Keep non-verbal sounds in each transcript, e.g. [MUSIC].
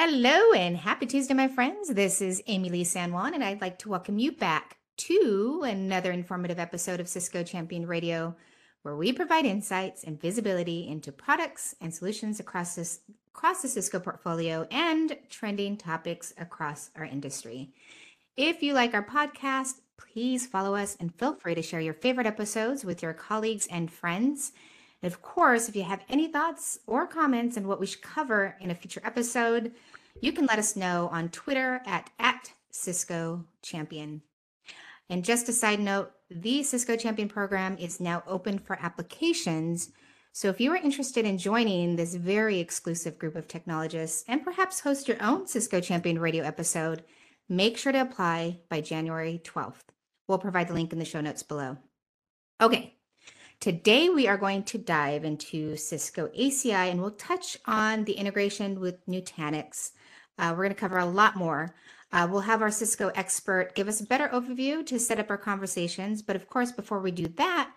Hello and happy Tuesday, my friends. This is Amilee San Juan, and I'd like to welcome you back to another informative episode of Cisco Champion Radio, where we provide insights and visibility into products and solutions across this across the Cisco portfolio and trending topics across our industry. If you like our podcast, please follow us and feel free to share your favorite episodes with your colleagues and friends. And of course, if you have any thoughts or comments on what we should cover in a future episode, you can let us know on Twitter at, at Cisco Champion. And just a side note, the Cisco Champion program is now open for applications. So if you are interested in joining this very exclusive group of technologists and perhaps host your own Cisco Champion radio episode, make sure to apply by January 12th. We'll provide the link in the show notes below. Okay, today we are going to dive into Cisco ACI and we'll touch on the integration with Nutanix. Uh, we're going to cover a lot more. Uh, we'll have our Cisco expert give us a better overview to set up our conversations. But of course, before we do that,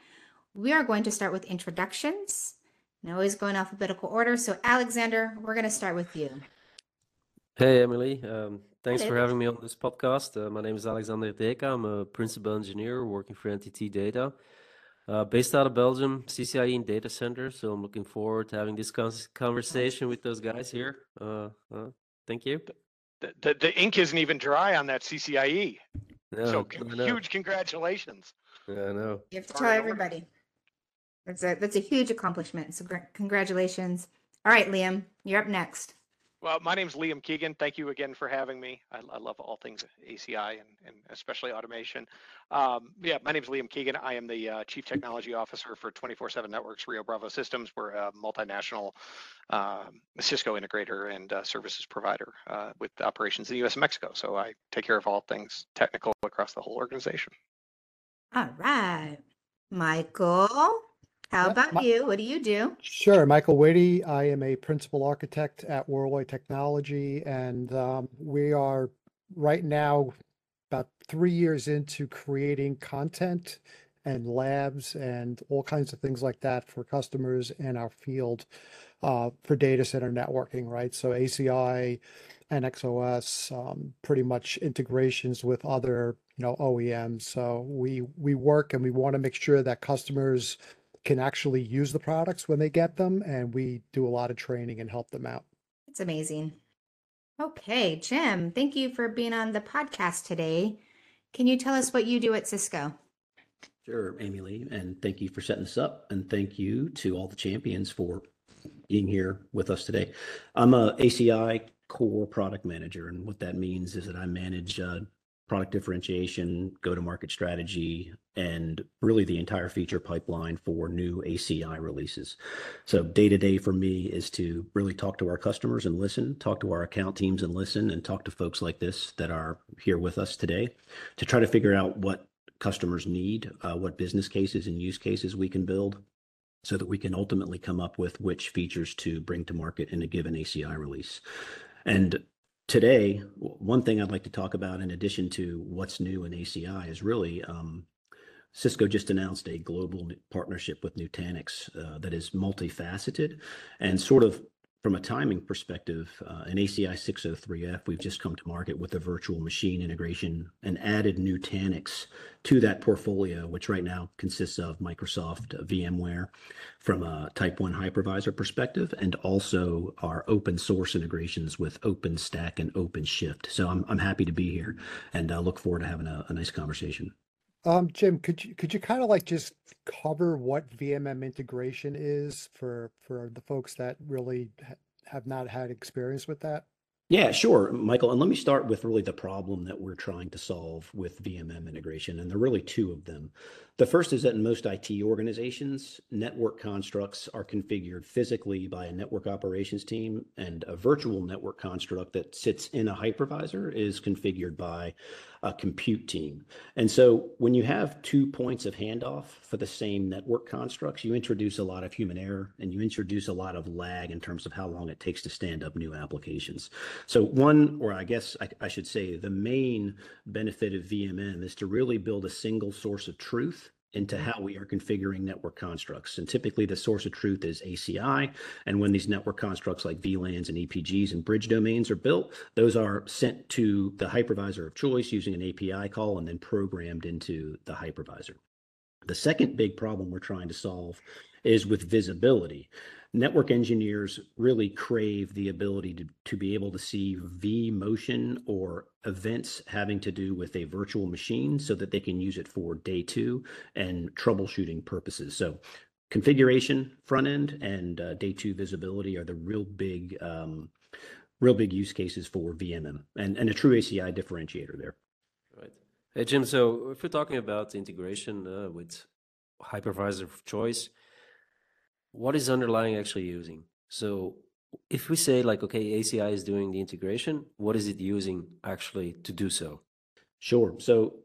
we are going to start with introductions. And always go in alphabetical order. So, Alexander, we're going to start with you. Hey, Emily. Um, thanks for having me on this podcast. Uh, my name is Alexander Deca. I'm a principal engineer working for NTT Data. Uh, based out of Belgium, CCIE and data center. So I'm looking forward to having this conversation with those guys here. Uh, uh, thank you. The, the, the, ink isn't even dry on that CCIE. No, so huge congratulations. Yeah, I know. You have to tell everybody. That's a that's a huge accomplishment. So congratulations. All right, Liam, you're up next. Well, my name is Liam Keegan. Thank you again for having me. I, I love all things ACI and, and especially automation. Um, yeah, my name is Liam Keegan. I am the uh, Chief Technology Officer for 24-7 Networks Rio Bravo Systems. We're a multinational uh, Cisco integrator and uh, services provider uh, with operations in the U.S. and Mexico. So I take care of all things technical across the whole organization. All right. Michael. How about my, you? What do you do? Sure, Michael Witte. I am a principal architect at Worldwide Technology, and um, we are right now about three years into creating content and labs and all kinds of things like that for customers in our field uh, for data center networking, right? So ACI, NXOS, um, pretty much integrations with other you know OEMs. So we we work and we want to make sure that customers can actually use the products when they get them, and we do a lot of training and help them out. It's amazing. Okay, Jim, thank you for being on the podcast today. Can you tell us what you do at Cisco? Sure, Amilee, and thank you for setting this up, and thank you to all the champions for being here with us today. I'm a ACI core product manager, and what that means is that I manage uh, product differentiation, go-to-market strategy, and really the entire feature pipeline for new ACI releases. So day-to-day for me is to really talk to our customers and listen, talk to our account teams and listen, and talk to folks like this that are here with us today to try to figure out what customers need, uh, what business cases and use cases we can build so that we can ultimately come up with which features to bring to market in a given ACI release. And today, one thing I'd like to talk about in addition to what's new in ACI is really um, Cisco just announced a global partnership with Nutanix uh, that is multifaceted and sort of from a timing perspective, in ACI 603F, we've just come to market with a virtual machine integration and added Nutanix to that portfolio, which right now consists of Microsoft VMware from a Type 1 hypervisor perspective, and also our open source integrations with OpenStack and OpenShift. So I'm, happy to be here and uh, look forward to having a nice conversation. Um, Jim, could you could you kind of like just cover what VMM integration is for for the folks that really ha have not had experience with that? Yeah, sure, Michael. And let me start with really the problem that we're trying to solve with VMM integration. And there are really two of them. The first is that in most IT organizations, network constructs are configured physically by a network operations team, and a virtual network construct that sits in a hypervisor is configured by a compute team. And so when you have two points of handoff for the same network constructs, you introduce a lot of human error and you introduce a lot of lag in terms of how long it takes to stand up new applications. So one, or I guess I, I should say, the main benefit of VMM is to really build a single source of truth into mm-hmm. how we are configuring network constructs. And typically the source of truth is ACI. And when these network constructs like VLANs and EPGs and bridge domains are built, those are sent to the hypervisor of choice using an API call and then programmed into the hypervisor. The second big problem we're trying to solve is with visibility network engineers really crave the ability to, to be able to see vMotion or events having to do with a virtual machine so that they can use it for day two and troubleshooting purposes. So configuration front end and uh, day two visibility are the real big um, real big use cases for VMM and, and a true ACI differentiator there. Right. Hey, Jim, so if we're talking about integration uh, with hypervisor of choice, what is underlying actually using? So if we say like, okay, ACI is doing the integration, what is it using actually to do so? Sure. So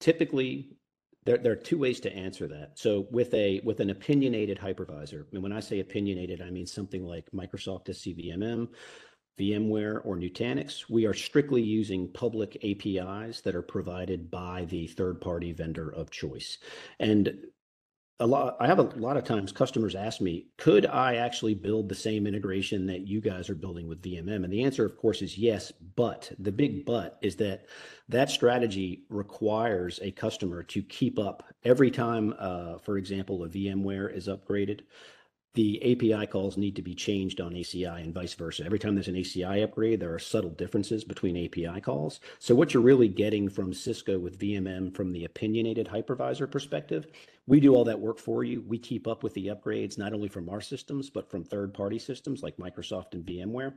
typically there, there are two ways to answer that. So with a with an opinionated hypervisor, and when I say opinionated, I mean something like Microsoft SCVMM, VMware, or Nutanix. We are strictly using public APIs that are provided by the third-party vendor of choice. And a lot i have a lot of times customers ask me could i actually build the same integration that you guys are building with vmm and the answer of course is yes but the big but is that that strategy requires a customer to keep up. Every time uh, for example a vmware is upgraded the API calls need to be changed on ACI and vice versa. Every time there's an ACI upgrade, there are subtle differences between API calls. So what you're really getting from Cisco with VMM from the opinionated hypervisor perspective, we do all that work for you. We keep up with the upgrades, not only from our systems, but from third party systems like Microsoft and VMware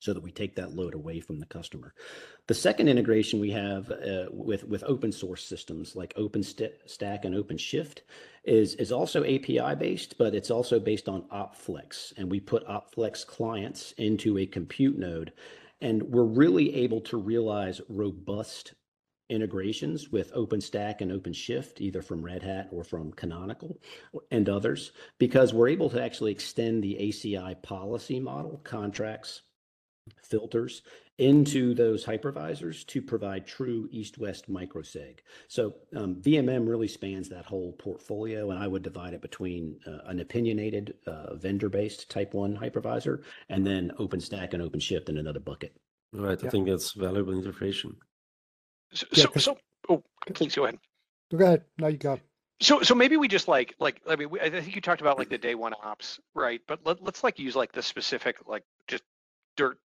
so that we take that load away from the customer. The second integration we have uh, with with open source systems like OpenStack and OpenShift is is also API based, but it's also based on OpFlex, and we put OpFlex clients into a compute node, and we're really able to realize robust integrations with OpenStack and OpenShift, either from Red Hat or from Canonical and others, because we're able to actually extend the ACI policy model contracts filters into those hypervisors to provide true east-west microseg. So um, VMM really spans that whole portfolio, and I would divide it between uh, an opinionated uh, vendor-based type one hypervisor and then OpenStack and OpenShift in another bucket. Right, I think that's valuable information. So, yeah, so, so, oh, please go ahead. Go ahead. Now you go. So, so maybe we just like, like, I mean, we, I think you talked about like the day one ops, right? But let, let's like use like the specific, like just dirt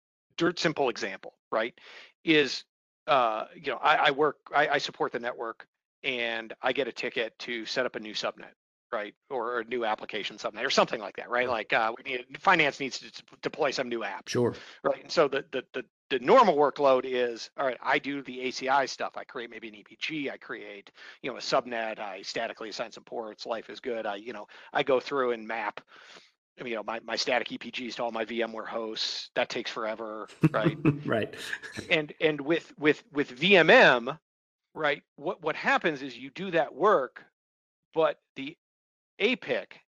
dirt simple example, right? Is uh, you know, I, I work, I, I support the network, and I get a ticket to set up a new subnet, right, or a new application subnet, or something like that, right? Like uh, we need finance needs to deploy some new app, sure, right? And so the the the the normal workload is all right i do the aci stuff i create maybe an epg i create you know a subnet i statically assign some ports life is good i you know i go through and map you know my, my static EPGs to all my VMware hosts. That takes forever, [LAUGHS] right? right. And and with with with VMM, right? What what happens is you do that work, but the APIC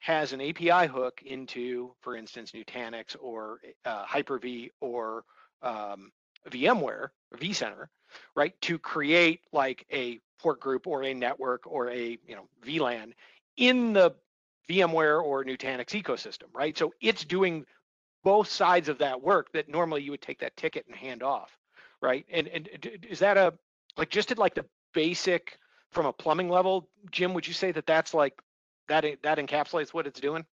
has an API hook into, for instance, Nutanix or uh, Hyper-V or um, VMware, vCenter, right? To create like a port group or a network or a you know VLAN in the VMware or Nutanix ecosystem, right? So it's doing both sides of that work that normally you would take that ticket and hand off, right? And and is that a like just at like the basic from a plumbing level, Jim? Would you say that that's like that that encapsulates what it's doing?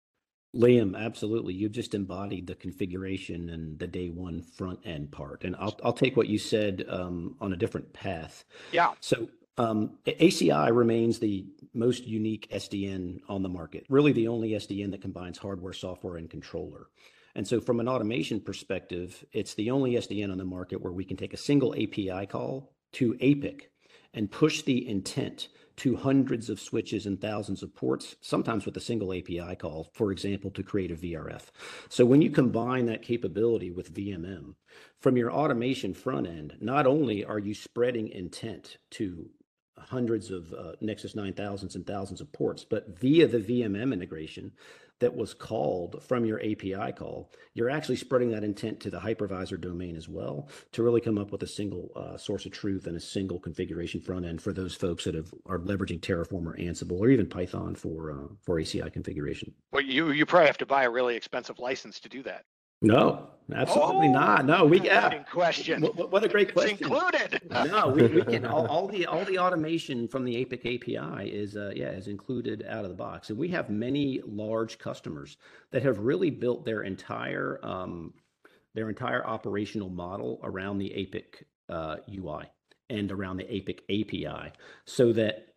Liam, absolutely. You've just embodied the configuration and the day one front end part. And I'll I'll take what you said um, on a different path. Yeah. So um, ACI remains the most unique SDN on the market, really the only SDN that combines hardware, software, and controller. And so, from an automation perspective, it's the only SDN on the market where we can take a single API call to APIC and push the intent to hundreds of switches and thousands of ports, sometimes with a single API call, for example, to create a VRF. So when you combine that capability with VMM, from your automation front end, not only are you spreading intent to hundreds of uh, Nexus 9000s and thousands of ports, but via the VMM integration that was called from your API call, you're actually spreading that intent to the hypervisor domain as well to really come up with a single uh, source of truth and a single configuration front end for those folks that have, are leveraging Terraform or Ansible or even Python for uh, for ACI configuration. Well, you you probably have to buy a really expensive license to do that. No, absolutely Oh, not. No, we yeah. question. What, what a great It's question. included. No, we, we can [LAUGHS] all, all the all the automation from the APIC API is uh, yeah is included out of the box, and we have many large customers that have really built their entire um, their entire operational model around the APIC uh, UI and around the APIC API, so that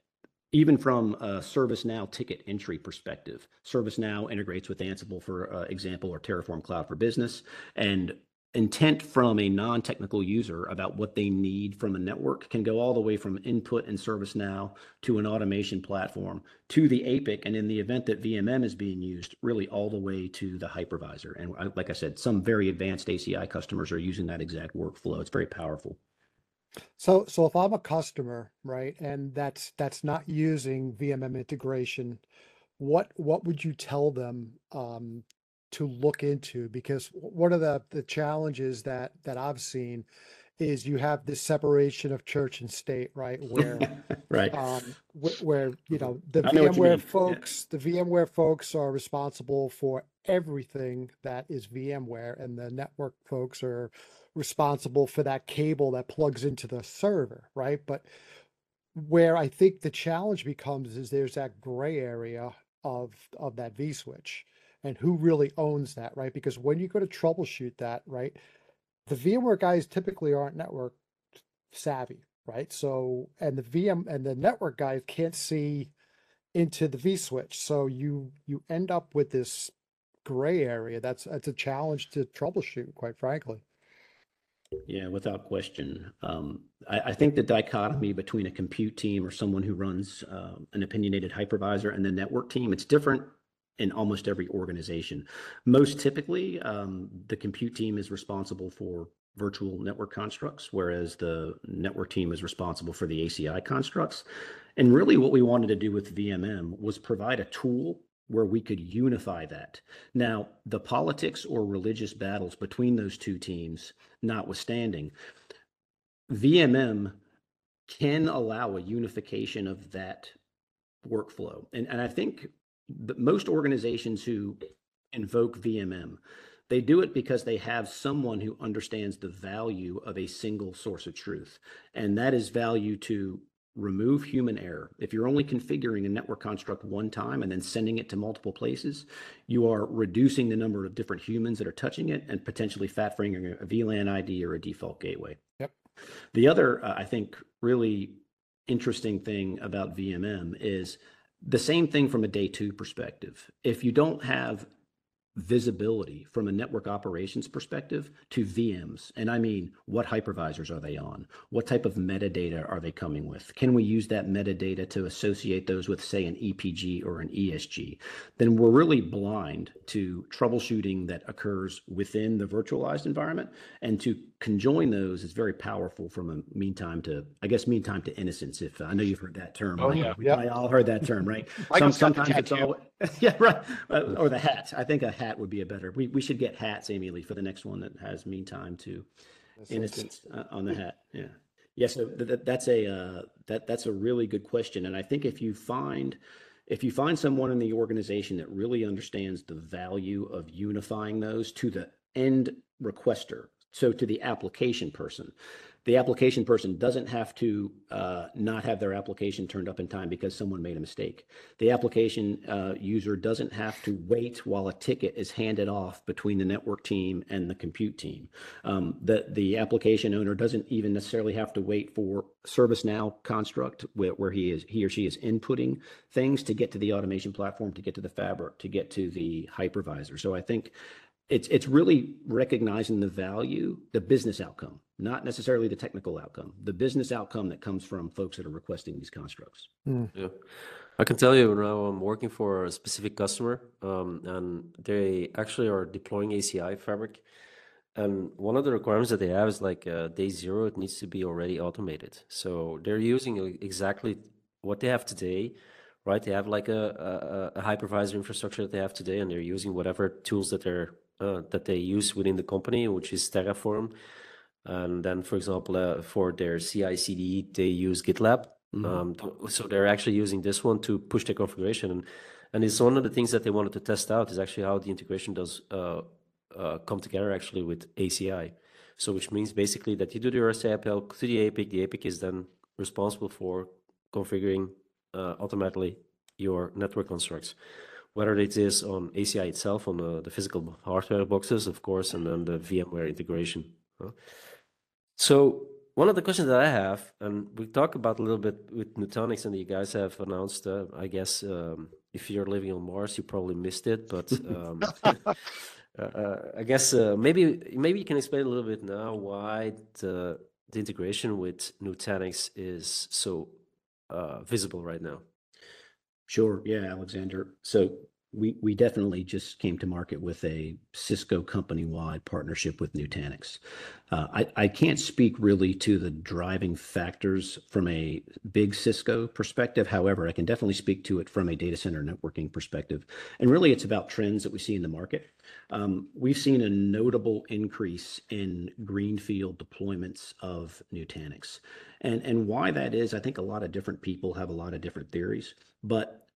even from a ServiceNow ticket entry perspective, ServiceNow integrates with Ansible, for uh, example, or Terraform Cloud for Business, and intent from a non-technical user about what they need from a network can go all the way from input in ServiceNow to an automation platform to the APIC, and in the event that VMM is being used, really all the way to the hypervisor. And I- like I said, some very advanced ACI customers are using that exact workflow. It's very powerful. So, so if I'm a customer, right, and that's that's not using VMM integration, what what would you tell them um, to look into? Because one of the the challenges that that I've seen is you have this separation of church and state, right? Where [LAUGHS] right. um, wh- where you know the I know what you mean, VMware yeah. folks, the VMware folks are responsible for everything that is VMware, and the network folks are responsible for that cable that plugs into the server, right? But where I think the challenge becomes is there's that gray area of of that vSwitch and who really owns that, right? Because when you go to troubleshoot that, right, the VMware guys typically aren't network savvy, right? So and the VM and the network guys can't see into the vSwitch. So you you end up with this gray area. That's that's a challenge to troubleshoot, quite frankly. Yeah, without question. Um, I, I think the dichotomy between a compute team or someone who runs uh, an opinionated hypervisor and the network team, it's different in almost every organization. Most typically, um, the compute team is responsible for virtual network constructs, whereas the network team is responsible for the ACI constructs. And really, what we wanted to do with VMM was provide a tool where we could unify that. Now, the politics or religious battles between those two teams notwithstanding, VMM can allow a unification of that workflow. And, and I think most organizations who invoke VMM, they do it because they have someone who understands the value of a single source of truth. And that is value to remove human error. If you're only configuring a network construct one time and then sending it to multiple places, you are reducing the number of different humans that are touching it and potentially fat fingering a VLAN ID or a default gateway. Yep. The other, uh, I think, really interesting thing about VMM is the same thing from a day two perspective. If you don't have visibility from a network operations perspective to VMs. And I mean, what hypervisors are they on? What type of metadata are they coming with? Can we use that metadata to associate those with, say, an EPG or an ESG? Then we're really blind to troubleshooting that occurs within the virtualized environment. And to conjoin those is very powerful from a meantime to, I guess, meantime to innocence. If I know you've heard that term. Oh, Mike. yeah. We all heard that term, right? The sometimes it's all, [LAUGHS] yeah, right. Uh, or the hat. I think a hat would be a better. We we should get hats, Amilee, for the next one that has mean time to innocence uh, on the hat. Yeah. Yeah. So th- th- that's a uh, that that's a really good question, and I think if you find if you find someone in the organization that really understands the value of unifying those to the end requester, so to the application person, the application person doesn't have to uh, not have their application turned up in time because someone made a mistake. The application uh, user doesn't have to wait while a ticket is handed off between the network team and the compute team. Um, the the application owner doesn't even necessarily have to wait for ServiceNow construct where, where he is he or she is inputting things to get to the automation platform, to get to the fabric, to get to the hypervisor. So I think it's it's really recognizing the value, the business outcome, not necessarily the technical outcome, the business outcome that comes from folks that are requesting these constructs. Yeah, I can tell you now I'm working for a specific customer, um, and they actually are deploying ACI Fabric. And one of the requirements that they have is like uh, day zero, it needs to be already automated. So they're using exactly what they have today, right? They have like a, a, a hypervisor infrastructure that they have today, and they're using whatever tools that they're uh, that they use within the company, which is Terraform. And then, for example, uh, for their CI/CD, they use GitLab. Mm-hmm. Um, so they're actually using this one to push their configuration, and and it's one of the things that they wanted to test out is actually how the integration does uh, uh, come together actually with ACI. So which means basically that you do the REST API to the APIC. The APIC is then responsible for configuring uh, automatically your network constructs, whether it is on ACI itself, on the, the physical hardware boxes, of course, and then the VMware integration. So one of the questions that I have, and we talk about a little bit with Nutanix, and you guys have announced, uh, I guess, um, if you're living on Mars, you probably missed it, but um, [LAUGHS] uh, uh, I guess uh, maybe maybe you can explain a little bit now why the the integration with Nutanix is so uh, visible right now. Sure. Yeah, Alexander. So we we definitely just came to market with a Cisco company-wide partnership with Nutanix. Uh, I, I can't speak really to the driving factors from a big Cisco perspective. However, I can definitely speak to it from a data center networking perspective. And really, it's about trends that we see in the market. Um, we've seen a notable increase in greenfield deployments of Nutanix. And, and why that is, I think a lot of different people have a lot of different theories. But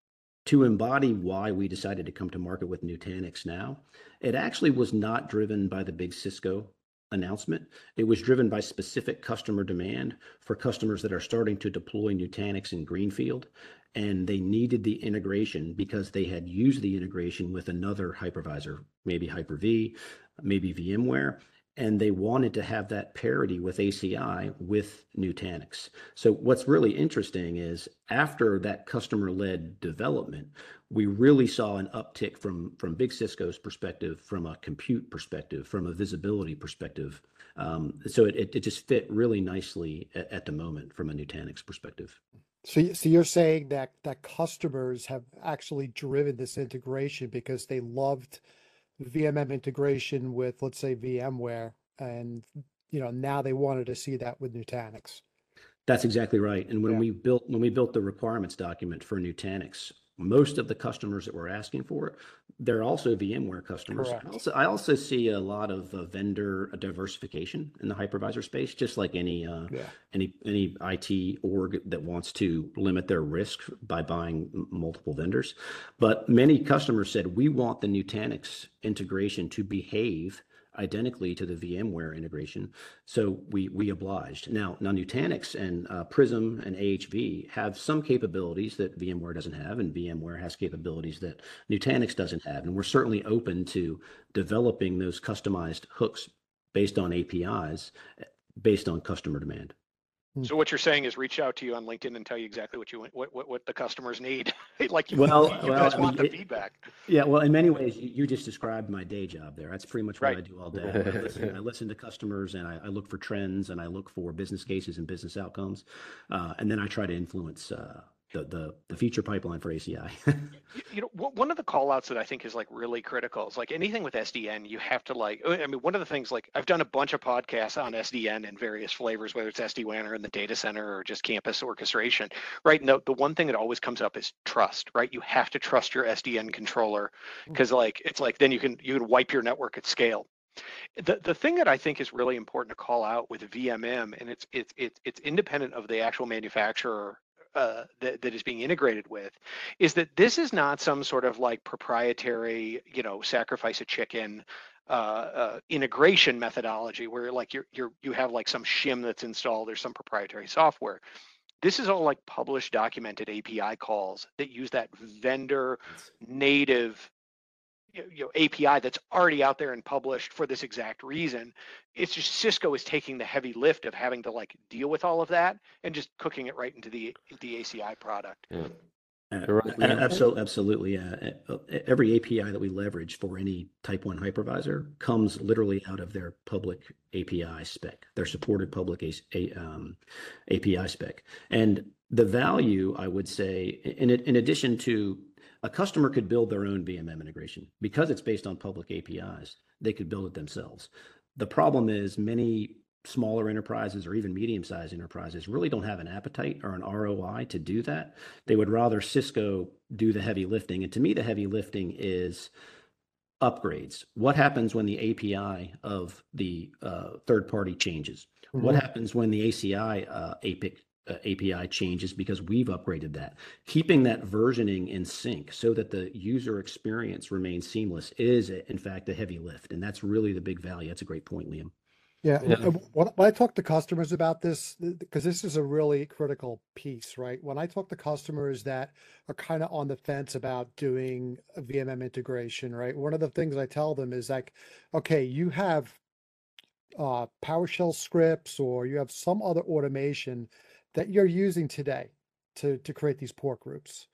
to embody why we decided to come to market with Nutanix now, it actually was not driven by the big Cisco announcement. It was driven by specific customer demand for customers that are starting to deploy Nutanix in Greenfield, and they needed the integration because they had used the integration with another hypervisor, maybe Hyper-V, maybe VMware, and they wanted to have that parity with ACI with Nutanix. So what's really interesting is after that customer-led development, we really saw an uptick from from Big Cisco's perspective, from a compute perspective, from a visibility perspective. Um, so it, it, it just fit really nicely at, at the moment from a Nutanix perspective. So, so you're saying that that customers have actually driven this integration because they loved VMM integration with, let's say, VMware, and you know now they wanted to see that with Nutanix. That's exactly right. And when yeah. we built when we built the requirements document for Nutanix, most of the customers that were asking for it, they're also VMware customers. I also, I also see a lot of uh, vendor diversification in the hypervisor space, just like any uh, yeah. any any IT org that wants to limit their risk by buying multiple vendors. But many customers said we want the Nutanix integration to behave identically to the VMware integration. So we we obliged. Now, now Nutanix and uh, Prism and AHV have some capabilities that VMware doesn't have, and VMware has capabilities that Nutanix doesn't have. And we're certainly open to developing those customized hooks based on APIs, based on customer demand. Hmm. So what you're saying is reach out to you on LinkedIn and tell you exactly what you want, what, what, what the customers need. [LAUGHS] like you, well, you well, guys I want mean, the feedback. Yeah, well, in many ways, you just described my day job there. That's pretty much what right. I do all day. I listen, I listen to customers and I, I, look for trends and I look for business cases and business outcomes, uh, and then I try to influence uh, the the, the feature pipeline for ACI. you know, one of the call outs that I think is like really critical is like anything with SDN, you have to like, I mean, one of the things like I've done a bunch of podcasts on SDN in various flavors, whether it's SD-WAN or in the data center or just campus orchestration, right? And the, the one thing that always comes up is trust, right? You have to trust your SDN controller because mm. like, it's like, then you can, you can wipe your network at scale. The, the thing that I think is really important to call out with VMM, and it's it's it's it's independent of the actual manufacturer uh, that, that is being integrated with is that this is not some sort of like proprietary, you know, sacrifice a chicken uh, uh, integration methodology where like you're you're you have like some shim that's installed or some proprietary software. This is all like published documented API calls that use that vendor native you know API that's already out there and published for this exact reason. It's just Cisco is taking the heavy lift of having to like deal with all of that and just cooking it right into the the ACI product. Yeah. Uh, absolutely, absolutely. Yeah. Every API that we leverage for any Type One hypervisor comes literally out of their public API spec, their supported public a, um, API spec, and the value I would say, in in addition to a customer could build their own VMM integration because it's based on public APIs. They could build it themselves. The problem is many smaller enterprises or even medium-sized enterprises really don't have an appetite or an ROI to do that. They would rather Cisco do the heavy lifting. And to me, the heavy lifting is upgrades. What happens when the API of the uh, third party changes? What Mhm. happens when the ACI uh, APIC, uh, API changes because we've upgraded that? Keeping that versioning in sync so that the user experience remains seamless is, in fact, a heavy lift. And that's really the big value. That's a great point, Liam. Yeah, Yeah. when when I talk to customers about this, because this is a really critical piece, right? When I talk to customers that are kind of on the fence about doing a VMM integration, right? One of the things I tell them is like, okay, you have uh, PowerShell scripts or you have some other automation that you're using today to to create these port groups.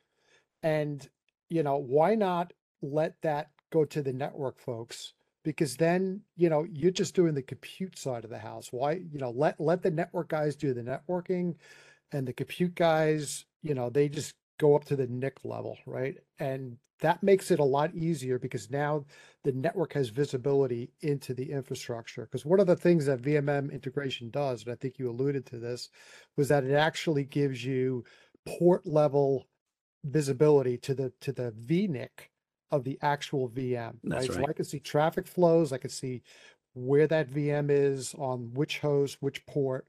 And, you know, why not let that go to the network folks? Because then, you know, you're just doing the compute side of the house. Why, you know, let let the network guys do the networking and the compute guys, you know, they just go up to the NIC level, right? And that makes it a lot easier because now the network has visibility into the infrastructure. Because one of the things that VMM integration does, and I think you alluded to this, was that it actually gives you port level visibility to the to the VNIC of the actual VM. That's So right. I can see traffic flows, I can see where that VM is on which host, which port.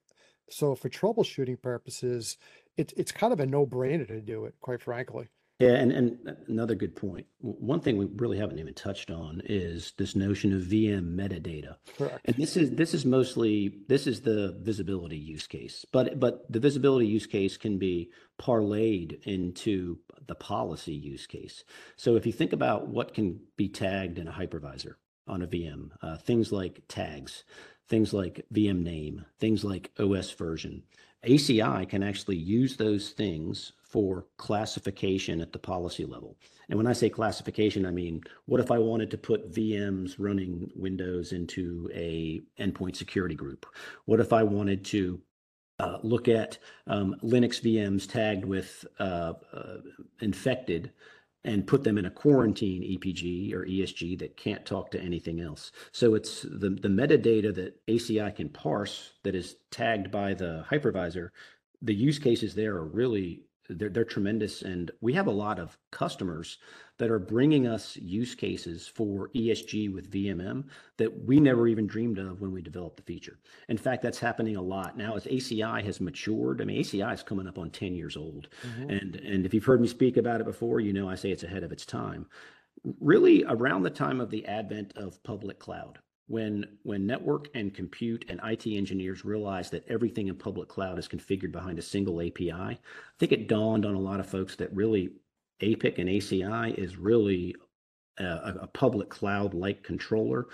So for troubleshooting purposes, it's it's kind of a no-brainer to do it, quite frankly. Yeah, and, and another good point. One thing we really haven't even touched on is this notion of VM metadata. Correct. And this is this is mostly this is the visibility use case, but but the visibility use case can be parlayed into the policy use case. So if you think about what can be tagged in a hypervisor on a VM, uh, things like tags, things like VM name, things like OS version, ACI can actually use those things for classification at the policy level. And when I say classification, I mean, what if I wanted to put VMs running Windows into a endpoint security group? What if I wanted to uh, look at um, Linux VMs tagged with uh, uh, infected and put them in a quarantine EPG or ESG that can't talk to anything else. So it's the, the metadata that ACI can parse that is tagged by the hypervisor. The use cases there are really they're, they're tremendous and we have a lot of customers that are bringing us use cases for ESG with VMM that we never even dreamed of when we developed the feature. In fact, that's happening a lot now as ACI has matured. I mean, ACI is coming up on 10 years old. Mm-hmm. And and if you've heard me speak about it before, you know I say it's ahead of its time. Really around the time of the advent of public cloud, when when network and compute and IT engineers realized that everything in public cloud is configured behind a single API, I think it dawned on a lot of folks that really APIC and ACI is really a, a public cloud like controller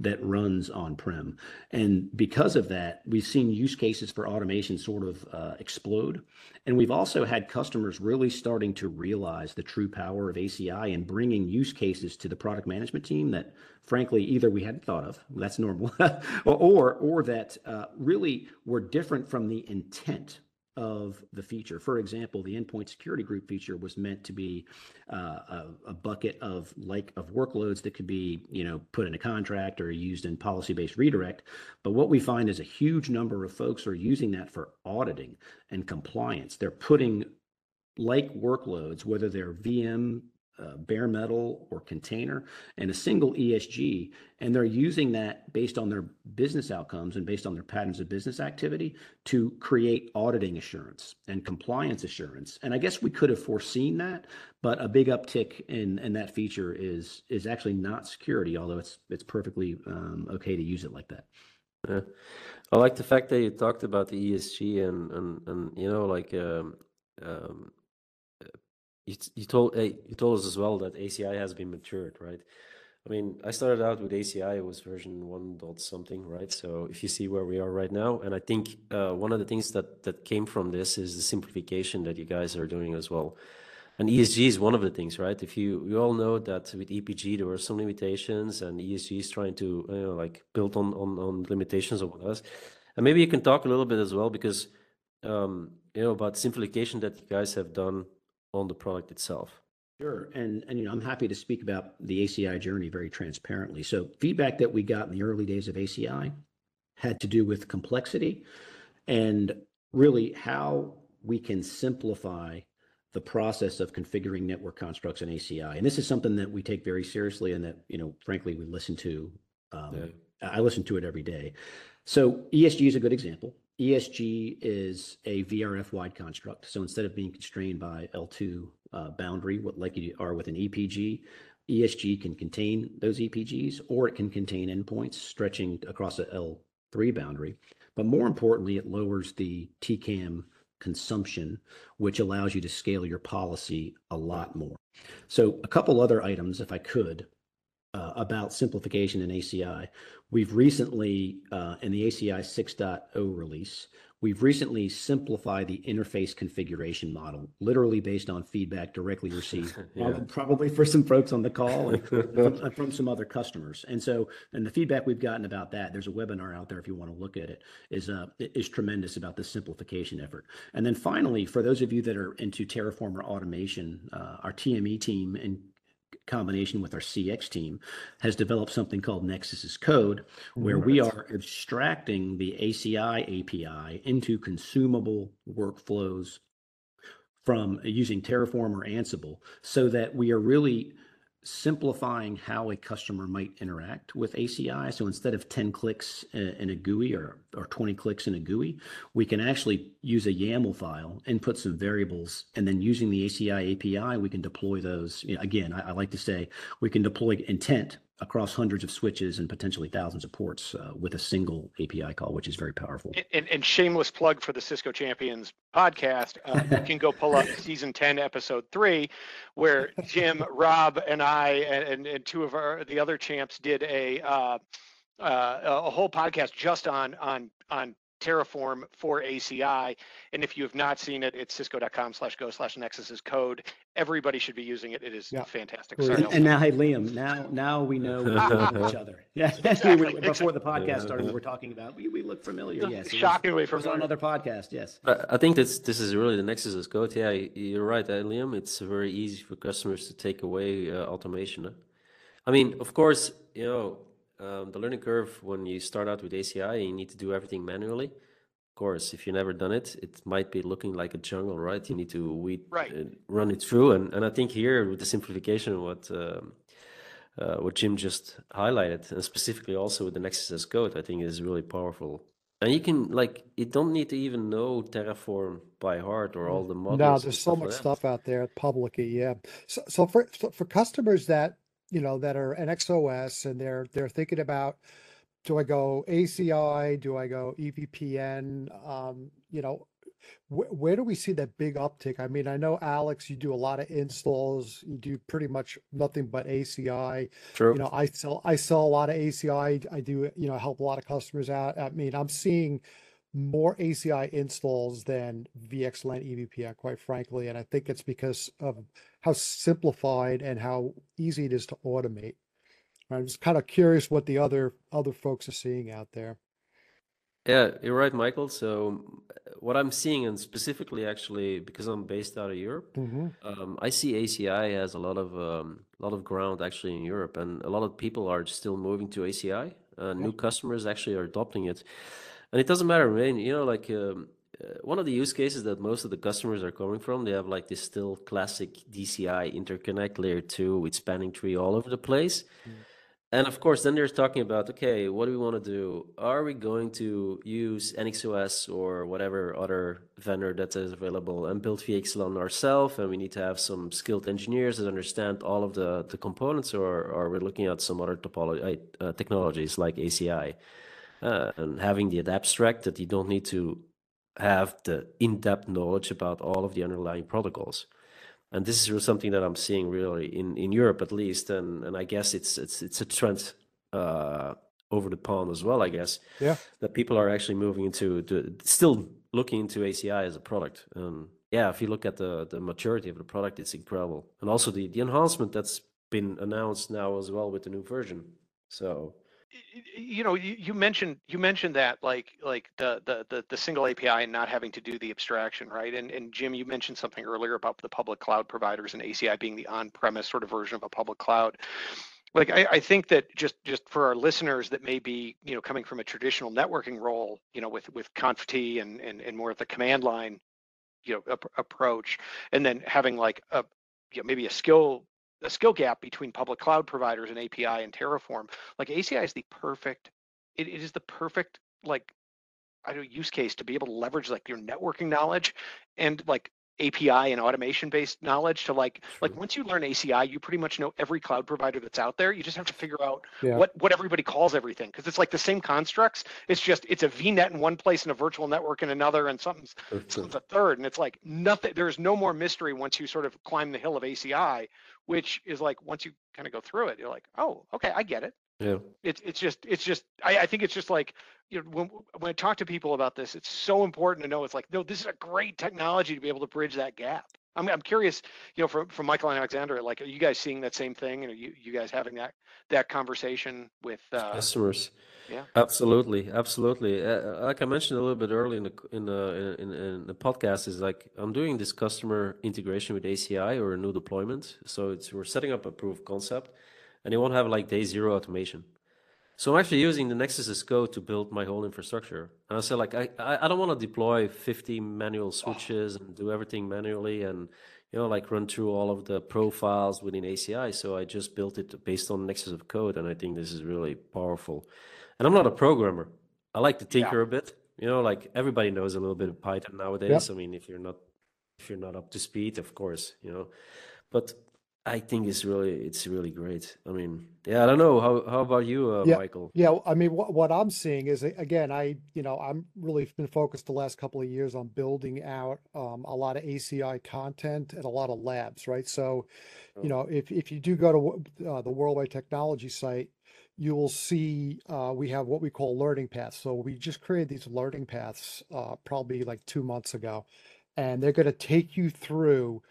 that runs on-prem. And because of that, we've seen use cases for automation sort of uh, explode. And we've also had customers really starting to realize the true power of ACI and bringing use cases to the product management team that, frankly, either we hadn't thought of, that's normal, or, [LAUGHS] or, or that uh, really were different from the intent of the feature. For example, the endpoint security group feature was meant to be uh, a, a bucket of like of workloads that could be you know put in a contract or used in policy-based redirect. But what we find is a huge number of folks are using that for auditing and compliance. They're putting like workloads, whether they're VM, uh, bare metal, or container, and a single ESG, and they're using that based on their business outcomes and based on their patterns of business activity to create auditing assurance and compliance assurance. And I guess we could have foreseen that, but a big uptick in in that feature is is actually not security, although it's it's perfectly um, okay to use it like that. Yeah. I like the fact that you talked about the ESG and and and you know like um, um, you you told eh, you told us as well that ACI has been matured, right? I mean, I started out with ACI, it was version one dot something, right? So if you see where we are right now, and I think uh, one of the things that that came from this is the simplification that you guys are doing as well. And ESG is one of the things, right? If you you all know that with EPG there were some limitations, and ESG is trying to you know like build on on on limitations of what else. And maybe you can talk a little bit as well because um, you know about simplification that you guys have done on the product itself. Sure. And, and, you know, I'm happy to speak about the ACI journey very transparently. So feedback that we got in the early days of ACI had to do with complexity and really how we can simplify the process of configuring network constructs in ACI. And this is something that we take very seriously and that, you know, frankly, we listen to. Um, yeah. I listen to it every day. So ESG is a good example. ESG is a VRF wide construct. So instead of being constrained by L2 uh, boundary, what like you are with an EPG, ESG can contain those EPGs or it can contain endpoints stretching across a L3 boundary. But more importantly, it lowers the TCAM consumption, which allows you to scale your policy a lot more. So a couple other items, if I could, uh, about simplification in ACI. We've recently, uh, in the ACI 6.0 release, we've recently simplified the interface configuration model, literally based on feedback directly [LAUGHS] received, yeah. probably for some folks on the call and from, from, some other customers. And so, and the feedback we've gotten about that, there's a webinar out there if you want to look at it, is uh, is tremendous about the simplification effort. And then finally, for those of you that are into Terraform or automation, uh, our TME team and combination with our CX team, has developed something called Nexus as Code, where we are abstracting the ACI API into consumable workflows from using Terraform or Ansible so that we are really simplifying how a customer might interact with ACI. So instead of 10 clicks uh, in a GUI or, or 20 clicks in a GUI, we can actually use a YAML file, input some variables, and then using the ACI API, we can deploy those. You know, again, I, I, like to say we can deploy intent across hundreds of switches and potentially thousands of ports uh, with a single API call, which is very powerful. And, and shameless plug for the Cisco Champions podcast. Uh, you can go pull up [LAUGHS] season 10, episode three, where Jim, Rob, and I, and, and two of our the other champs did a uh, uh, a whole podcast just on on on Terraform for ACI. And if you have not seen it, it's cisco.com slash go slash Nexus as Code. Everybody should be using it. It is yeah. fantastic. Sorry, and, and, now, hey, Liam, now now we know [LAUGHS] each other. [LAUGHS] Yeah, exactly. we, before the podcast started, we were talking about, we, we look familiar. Yes. Shockingly from on another podcast. Yes. I think this, this is really the Nexus as Code. Yeah, you're right, uh, Liam. It's very easy for customers to take away uh, automation. Huh? I mean, of course, you know, um, the learning curve when you start out with ACI, you need to do everything manually. Of course, if you've never done it, it might be looking like a jungle, right? You need to weed, right. uh, run it through, and and I think here with the simplification, what um, uh, what Jim just highlighted, and specifically also with the Nexus as code, I think is really powerful. And you can like you don't need to even know Terraform by heart or all the models. No, there's so much like stuff out there publicly. Yeah. So, so for so for customers that you know, that are NXOS and they're they're thinking about do I go ACI? Do I go EVPN? Um, you know, wh- where do we see that big uptick? I mean, I know Alex, you do a lot of installs. You do pretty much nothing but ACI. True. You know, I sell I sell a lot of ACI. I do you know help a lot of customers out. I mean, I'm seeing more ACI installs than VXLAN EVPN, quite frankly. And I think it's because of how simplified and how easy it is to automate. I'm just kind of curious what the other other folks are seeing out there. Yeah, you're right, Michael. So what I'm seeing, and specifically actually because I'm based out of Europe, mm-hmm. um, I see ACI has a lot of um, lot of ground actually in Europe, and a lot of people are still moving to ACI. Uh, new customers actually are adopting it and it doesn't matter. I mean, you know, like um, uh, one of the use cases that most of the customers are coming from, they have like this still classic DCI interconnect layer two with spanning tree all over the place. Mm. And of course, then they're talking about, okay, what do we want to do? Are we going to use NXOS or whatever other vendor that is available and build VXLAN ourselves? And we need to have some skilled engineers that understand all of the, the components, or are we looking at some other topology, uh, technologies like ACI? Uh, and having the abstract that you don't need to have the in-depth knowledge about all of the underlying protocols. And this is something that i'm seeing really in, in europe at least and, and i guess it's it's it's a trend uh, over the pond as well i guess yeah. that people are actually moving into to, still looking into aci as a product. And yeah if you look at the the maturity of the product it's incredible. And also the the enhancement that's been announced now as well with the new version. So you know you, you mentioned you mentioned that like like the, the the the single api and not having to do the abstraction right? And and jim you mentioned something earlier about the public cloud providers and aci being the on-premise sort of version of a public cloud. Like I, I think that just just for our listeners that may be you know coming from a traditional networking role you know with with conf t and and, and more of the command line you know ap- approach and then having like a you know, maybe a skill a skill gap between public cloud providers and API and Terraform. Like ACI is the perfect, it, it is the perfect like I don't use case to be able to leverage like your networking knowledge and like API and automation based knowledge to like True. like once you learn ACI, you pretty much know every cloud provider that's out there. You just have to figure out yeah. what what everybody calls everything because it's like the same constructs. It's just it's a VNet in one place and a virtual network in another, and something's, something's a third. And it's like nothing. There's no more mystery once you sort of climb the hill of ACI, which is like once you kind of go through it, you're like, oh, okay, I get it. Yeah. It's it's just it's just I, I think it's just like you know when when I talk to people about this, it's so important to know it's like no, this is a great technology to be able to bridge that gap. I'm I'm curious, you know, from from Michael and Alexander, like, are you guys seeing that same thing, and are you you guys having that that conversation with uh, customers? Yeah, absolutely, absolutely. Uh, like I mentioned a little bit early in the in the in, in the podcast, is like I'm doing this customer integration with ACI or a new deployment. So it's we're setting up a proof of concept and it won't have like day zero automation. So I'm actually using the Nexus as code to build my whole infrastructure. And I said, like, I, I don't want to deploy 50 manual switches and do everything manually and, you know, like run through all of the profiles within ACI. So I just built it based on Nexus as code. And I think this is really powerful. And I'm not a programmer. I like to tinker yeah. a bit. You know, like everybody knows a little bit of Python nowadays. I mean, if you're not if you're not up to speed, of course, you know. But I think it's really it's really great. I mean, yeah, I don't know how how about you, uh, Yeah, Michael? yeah. I mean, what what I'm seeing is again, I you know I'm really been focused the last couple of years on building out um, a lot of ACI content and a lot of labs, right? So, you oh. know, if if you do go to uh, the World Wide Technology site, you will see uh, we have what we call learning paths. So we just created these learning paths uh, probably like two months ago, and they're going to take you through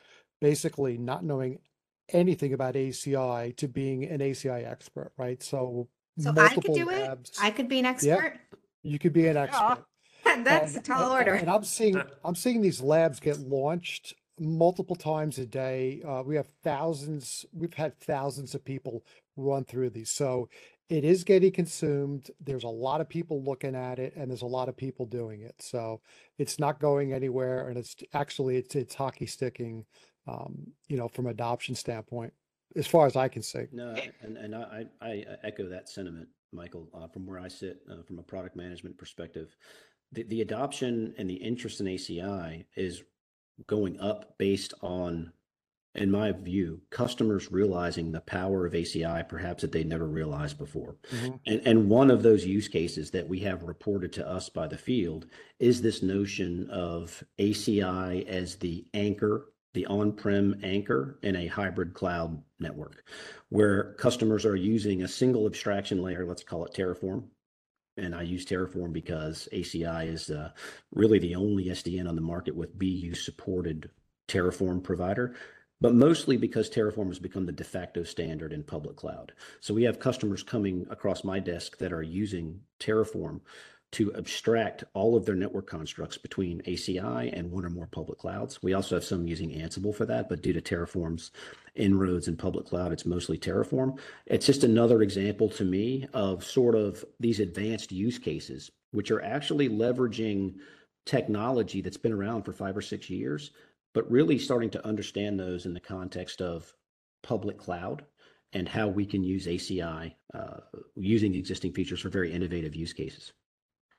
basically not knowing anything about ACI to being an ACI expert, right? So, so I could do labs. it. I could be an expert. Yeah, you could be an [LAUGHS] expert. Yeah. [LAUGHS] That's and, a tall order. And I'm seeing [LAUGHS] I'm seeing these labs get launched multiple times a day. Uh, we have thousands. We've had thousands of people run through these. So it is getting consumed. There's a lot of people looking at it, and there's a lot of people doing it. So it's not going anywhere, and it's actually it's it's hockey sticking um, you know, from adoption standpoint, as far as I can see. No, and, and I, I echo that sentiment, Michael, uh, from where I sit uh, from a product management perspective. The, the adoption and the interest in ACI is going up based on, in my view, customers realizing the power of ACI perhaps that they never realized before. Mm-hmm. And, and one of those use cases that we have reported to us by the field is this notion of ACI as the anchor the on-prem anchor in a hybrid cloud network where customers are using a single abstraction layer, let's call it Terraform. And I use Terraform because ACI is uh, really the only SDN on the market with BU supported Terraform provider, but mostly because Terraform has become the de facto standard in public cloud. So we have customers coming across my desk that are using Terraform to abstract all of their network constructs between ACI and one or more public clouds. We also have some using Ansible for that, but due to Terraform's inroads in public cloud, it's mostly Terraform. It's just another example to me of sort of these advanced use cases, which are actually leveraging technology that's been around for five or six years, but really starting to understand those in the context of public cloud and how we can use ACI uh, using existing features for very innovative use cases.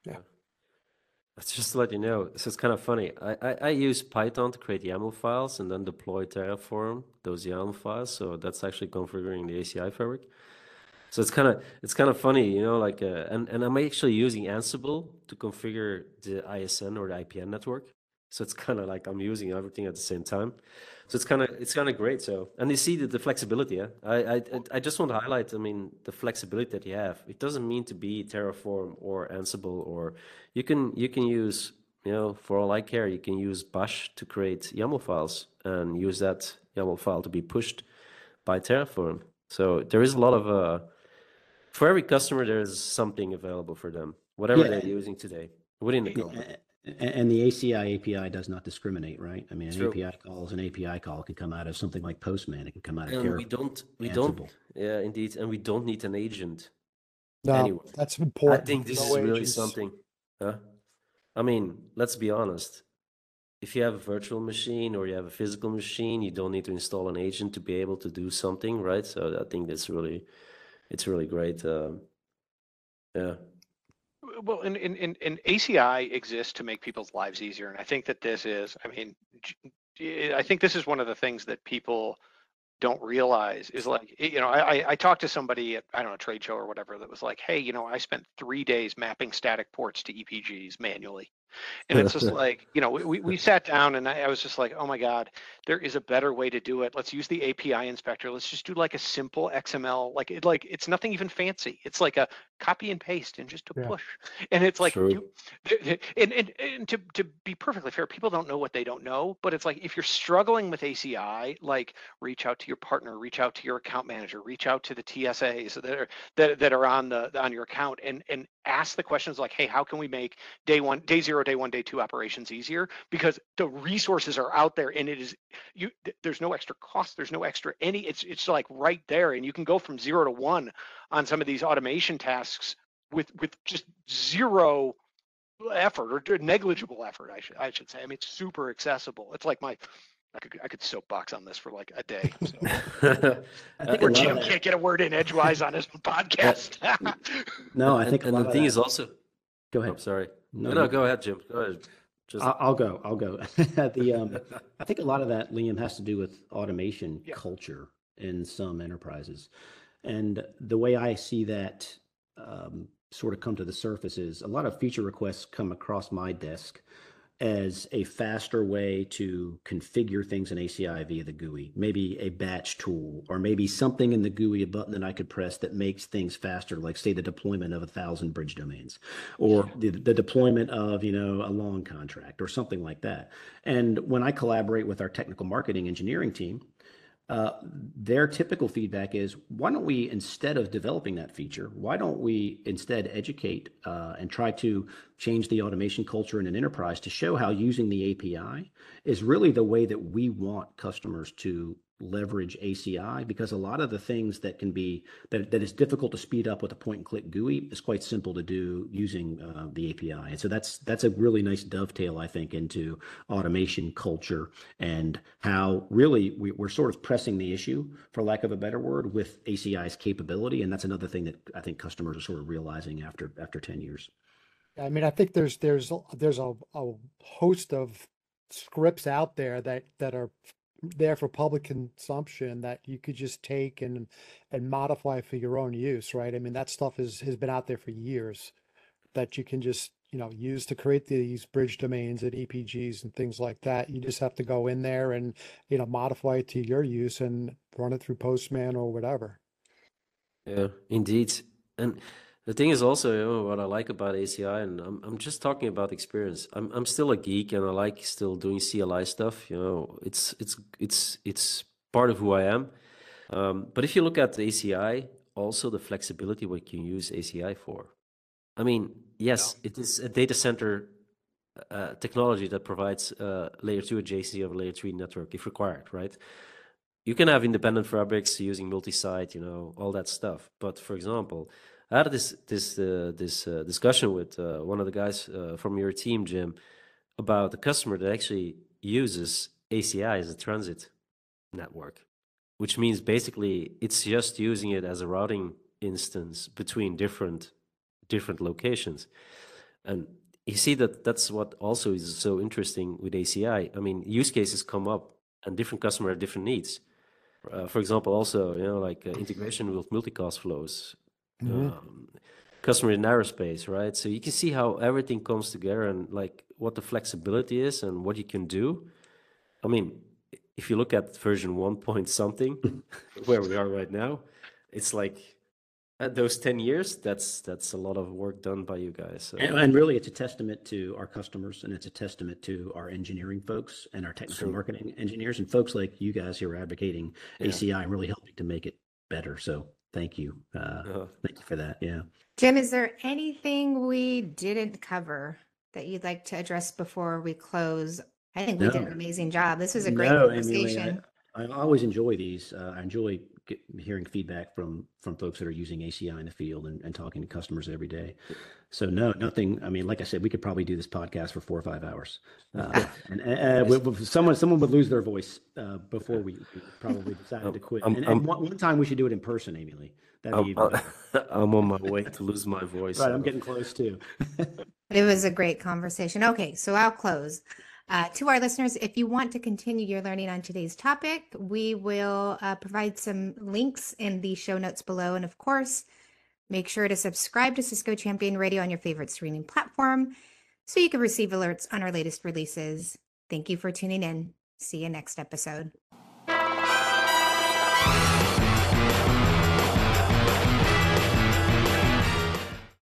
Yeah. [LAUGHS] Just to let you know, this is kind of funny. I, I, I, use Python to create YAML files and then deploy Terraform those YAML files. So that's actually configuring the ACI fabric. So it's kind of it's kind of funny, you know, like uh, and and I'm actually using Ansible to configure the ISN or the IPN network. So it's [LAUGHS] kind of like I'm using everything at the same time. So it's kind of it's kind of great. So and you see the, the flexibility. Yeah? I, I I just want to highlight. I mean the flexibility that you have. It doesn't mean to be Terraform or Ansible or you can you can use you know for all I care you can use Bash to create YAML files and use that YAML file to be pushed by Terraform. So there is a lot of uh, for every customer, there's something available for them, whatever Yeah. they're using today within the company. A- a- And the ACI API does not discriminate, right? I mean, an True. API call is an API call. It can come out of something like Postman. It can come out of And we don't, we Ansible. don't, yeah, indeed, and we don't need an agent. No, Anyway, that's important. I think this No is really something. Huh? I mean, let's be honest. If you have a virtual machine or you have a physical machine, you don't need to install an agent to be able to do something, right? So I think that's really, it's really great. Um, yeah. Well, and, and, and, ACI exists to make people's lives easier. And I think that this is, I mean, I think this is one of the things that people don't realize is like, you know, I, I- talked to somebody at, I don't know, trade show or whatever that was like, hey, you know, I spent three days mapping static ports to EPGs manually. And it's just [LAUGHS] like, you know, we, we- sat down and I, I was just like, oh my God, there is a better way to do it. Let's use the API inspector. Let's just do like a simple XML, like it, like it's nothing even fancy. It's like a copy and paste and just a Yeah. push. And it's like you, and, and, and to, to be perfectly fair, people don't know what they don't know, but it's like if you're struggling with ACI, like reach out to your partner, reach out to your account manager, reach out to the TSAs that are that, that are on the on your account and and ask the questions like, hey, how can we make day one, day zero, day one, day two operations easier? Because the resources are out there and it is you there's no extra cost, there's no extra any, it's it's like right there. And you can go from zero to one on some of these automation tasks with with just zero effort or negligible effort i should i should say i mean it's super accessible it's like my i could i could soapbox on this for like a day so. [LAUGHS] I think a or lot jim can't get a word in edgewise on his [LAUGHS] podcast [LAUGHS] No, I and, think a and the of thing that- is also, Go oh, ahead. sorry. No, No, no, go ahead, Jim. Go ahead. Just I'll go. I'll go. [LAUGHS] the um, [LAUGHS] I think a lot of that, Liam, has to do with automation Yeah. culture in some enterprises, and the way I see that um, sort of come to the surface is a lot of feature requests come across my desk as a faster way to configure things in ACI via the GUI, maybe a batch tool, or maybe something in the GUI, a button that I could press that makes things faster, like say the deployment of a thousand bridge domains, or the, the deployment of you know a long contract or something like that. And when I collaborate with our technical marketing engineering team, uh, their typical feedback is why don't we instead of developing that feature why don't we instead educate uh, and try to change the automation culture in an enterprise to show how using the api is really the way that we want customers to leverage aci because a lot of the things that can be that, that is difficult to speed up with a point and click gui is quite simple to do using uh, the api and so that's that's a really nice dovetail i think into automation culture and how really we, we're sort of pressing the issue, for lack of a better word, with ACI's capability. And that's another thing that I think customers are sort of realizing after after 10 years. I mean, I think there's there's there's a, a host of scripts out there that that are there for public consumption that you could just take and and modify for your own use, right? I mean, that stuff is has been out there for years that you can just you know use to create these bridge domains and EPGs and things like that. You just have to go in there and you know modify it to your use and run it through Postman or whatever. Yeah, indeed. And the thing is also, you know, what I like about ACI, and I'm I'm just talking about experience. I'm I'm still a geek and I like still doing CLI stuff. You know, it's it's it's it's part of who I am. Um, but if you look at the ACI, also the flexibility what you can use ACI for. I mean, yes, it is a data center uh, technology that provides uh, layer two adjacency of a layer three network if required, right? you can have independent fabrics using multi-site, you know, all that stuff. But for example, I had this this uh, this uh, discussion with uh, one of the guys uh, from your team, Jim, about a customer that actually uses ACI as a transit network, which means basically it's just using it as a routing instance between different different locations, and you see that that's what also is so interesting with ACI. I mean, use cases come up, and different customer have different needs. Uh, for example, also you know like uh, integration with multicast flows, Mhm. um, customer in aerospace, right? So you can see how everything comes together and like what the flexibility is and what you can do. I mean, if you look at version one point something, [LAUGHS] [LAUGHS] where we are right now, it's like at those ten years, that's that's a lot of work done by you guys. So. And, and really, it's a testament to our customers and it's a testament to our engineering folks and our technical True. marketing engineers and folks like you guys who are advocating Yeah. ACI and really helping to make it better. So thank you. Uh, Uh, thank you for that. Yeah. Jim, is there anything we didn't cover that you'd like to address before we close? I think we did No. an amazing job. This was a great No, Amilee, I- conversation. I always enjoy these. Uh, I enjoy get, hearing feedback from from folks that are using ACI in the field and, and talking to customers every day. So no, nothing. I mean, like I said, we could probably do this podcast for four or five hours. Uh, [LAUGHS] and uh, with- with someone someone would lose their voice uh, before we, we probably decided to quit. I'm- and I'm- and one, one time we should do it in person, Amilee. That'd be I'm, even. [LAUGHS] I'm on my way to lose my voice. right. I'm getting close too. It was a great conversation. Okay, so I'll close. Uh, to our listeners, if you want to continue your learning on today's topic, we will uh, provide some links in the show notes below. And of course, make sure to subscribe to Cisco Champion Radio on your favorite streaming platform so you can receive alerts on our latest releases. Thank you for tuning in. See you next episode.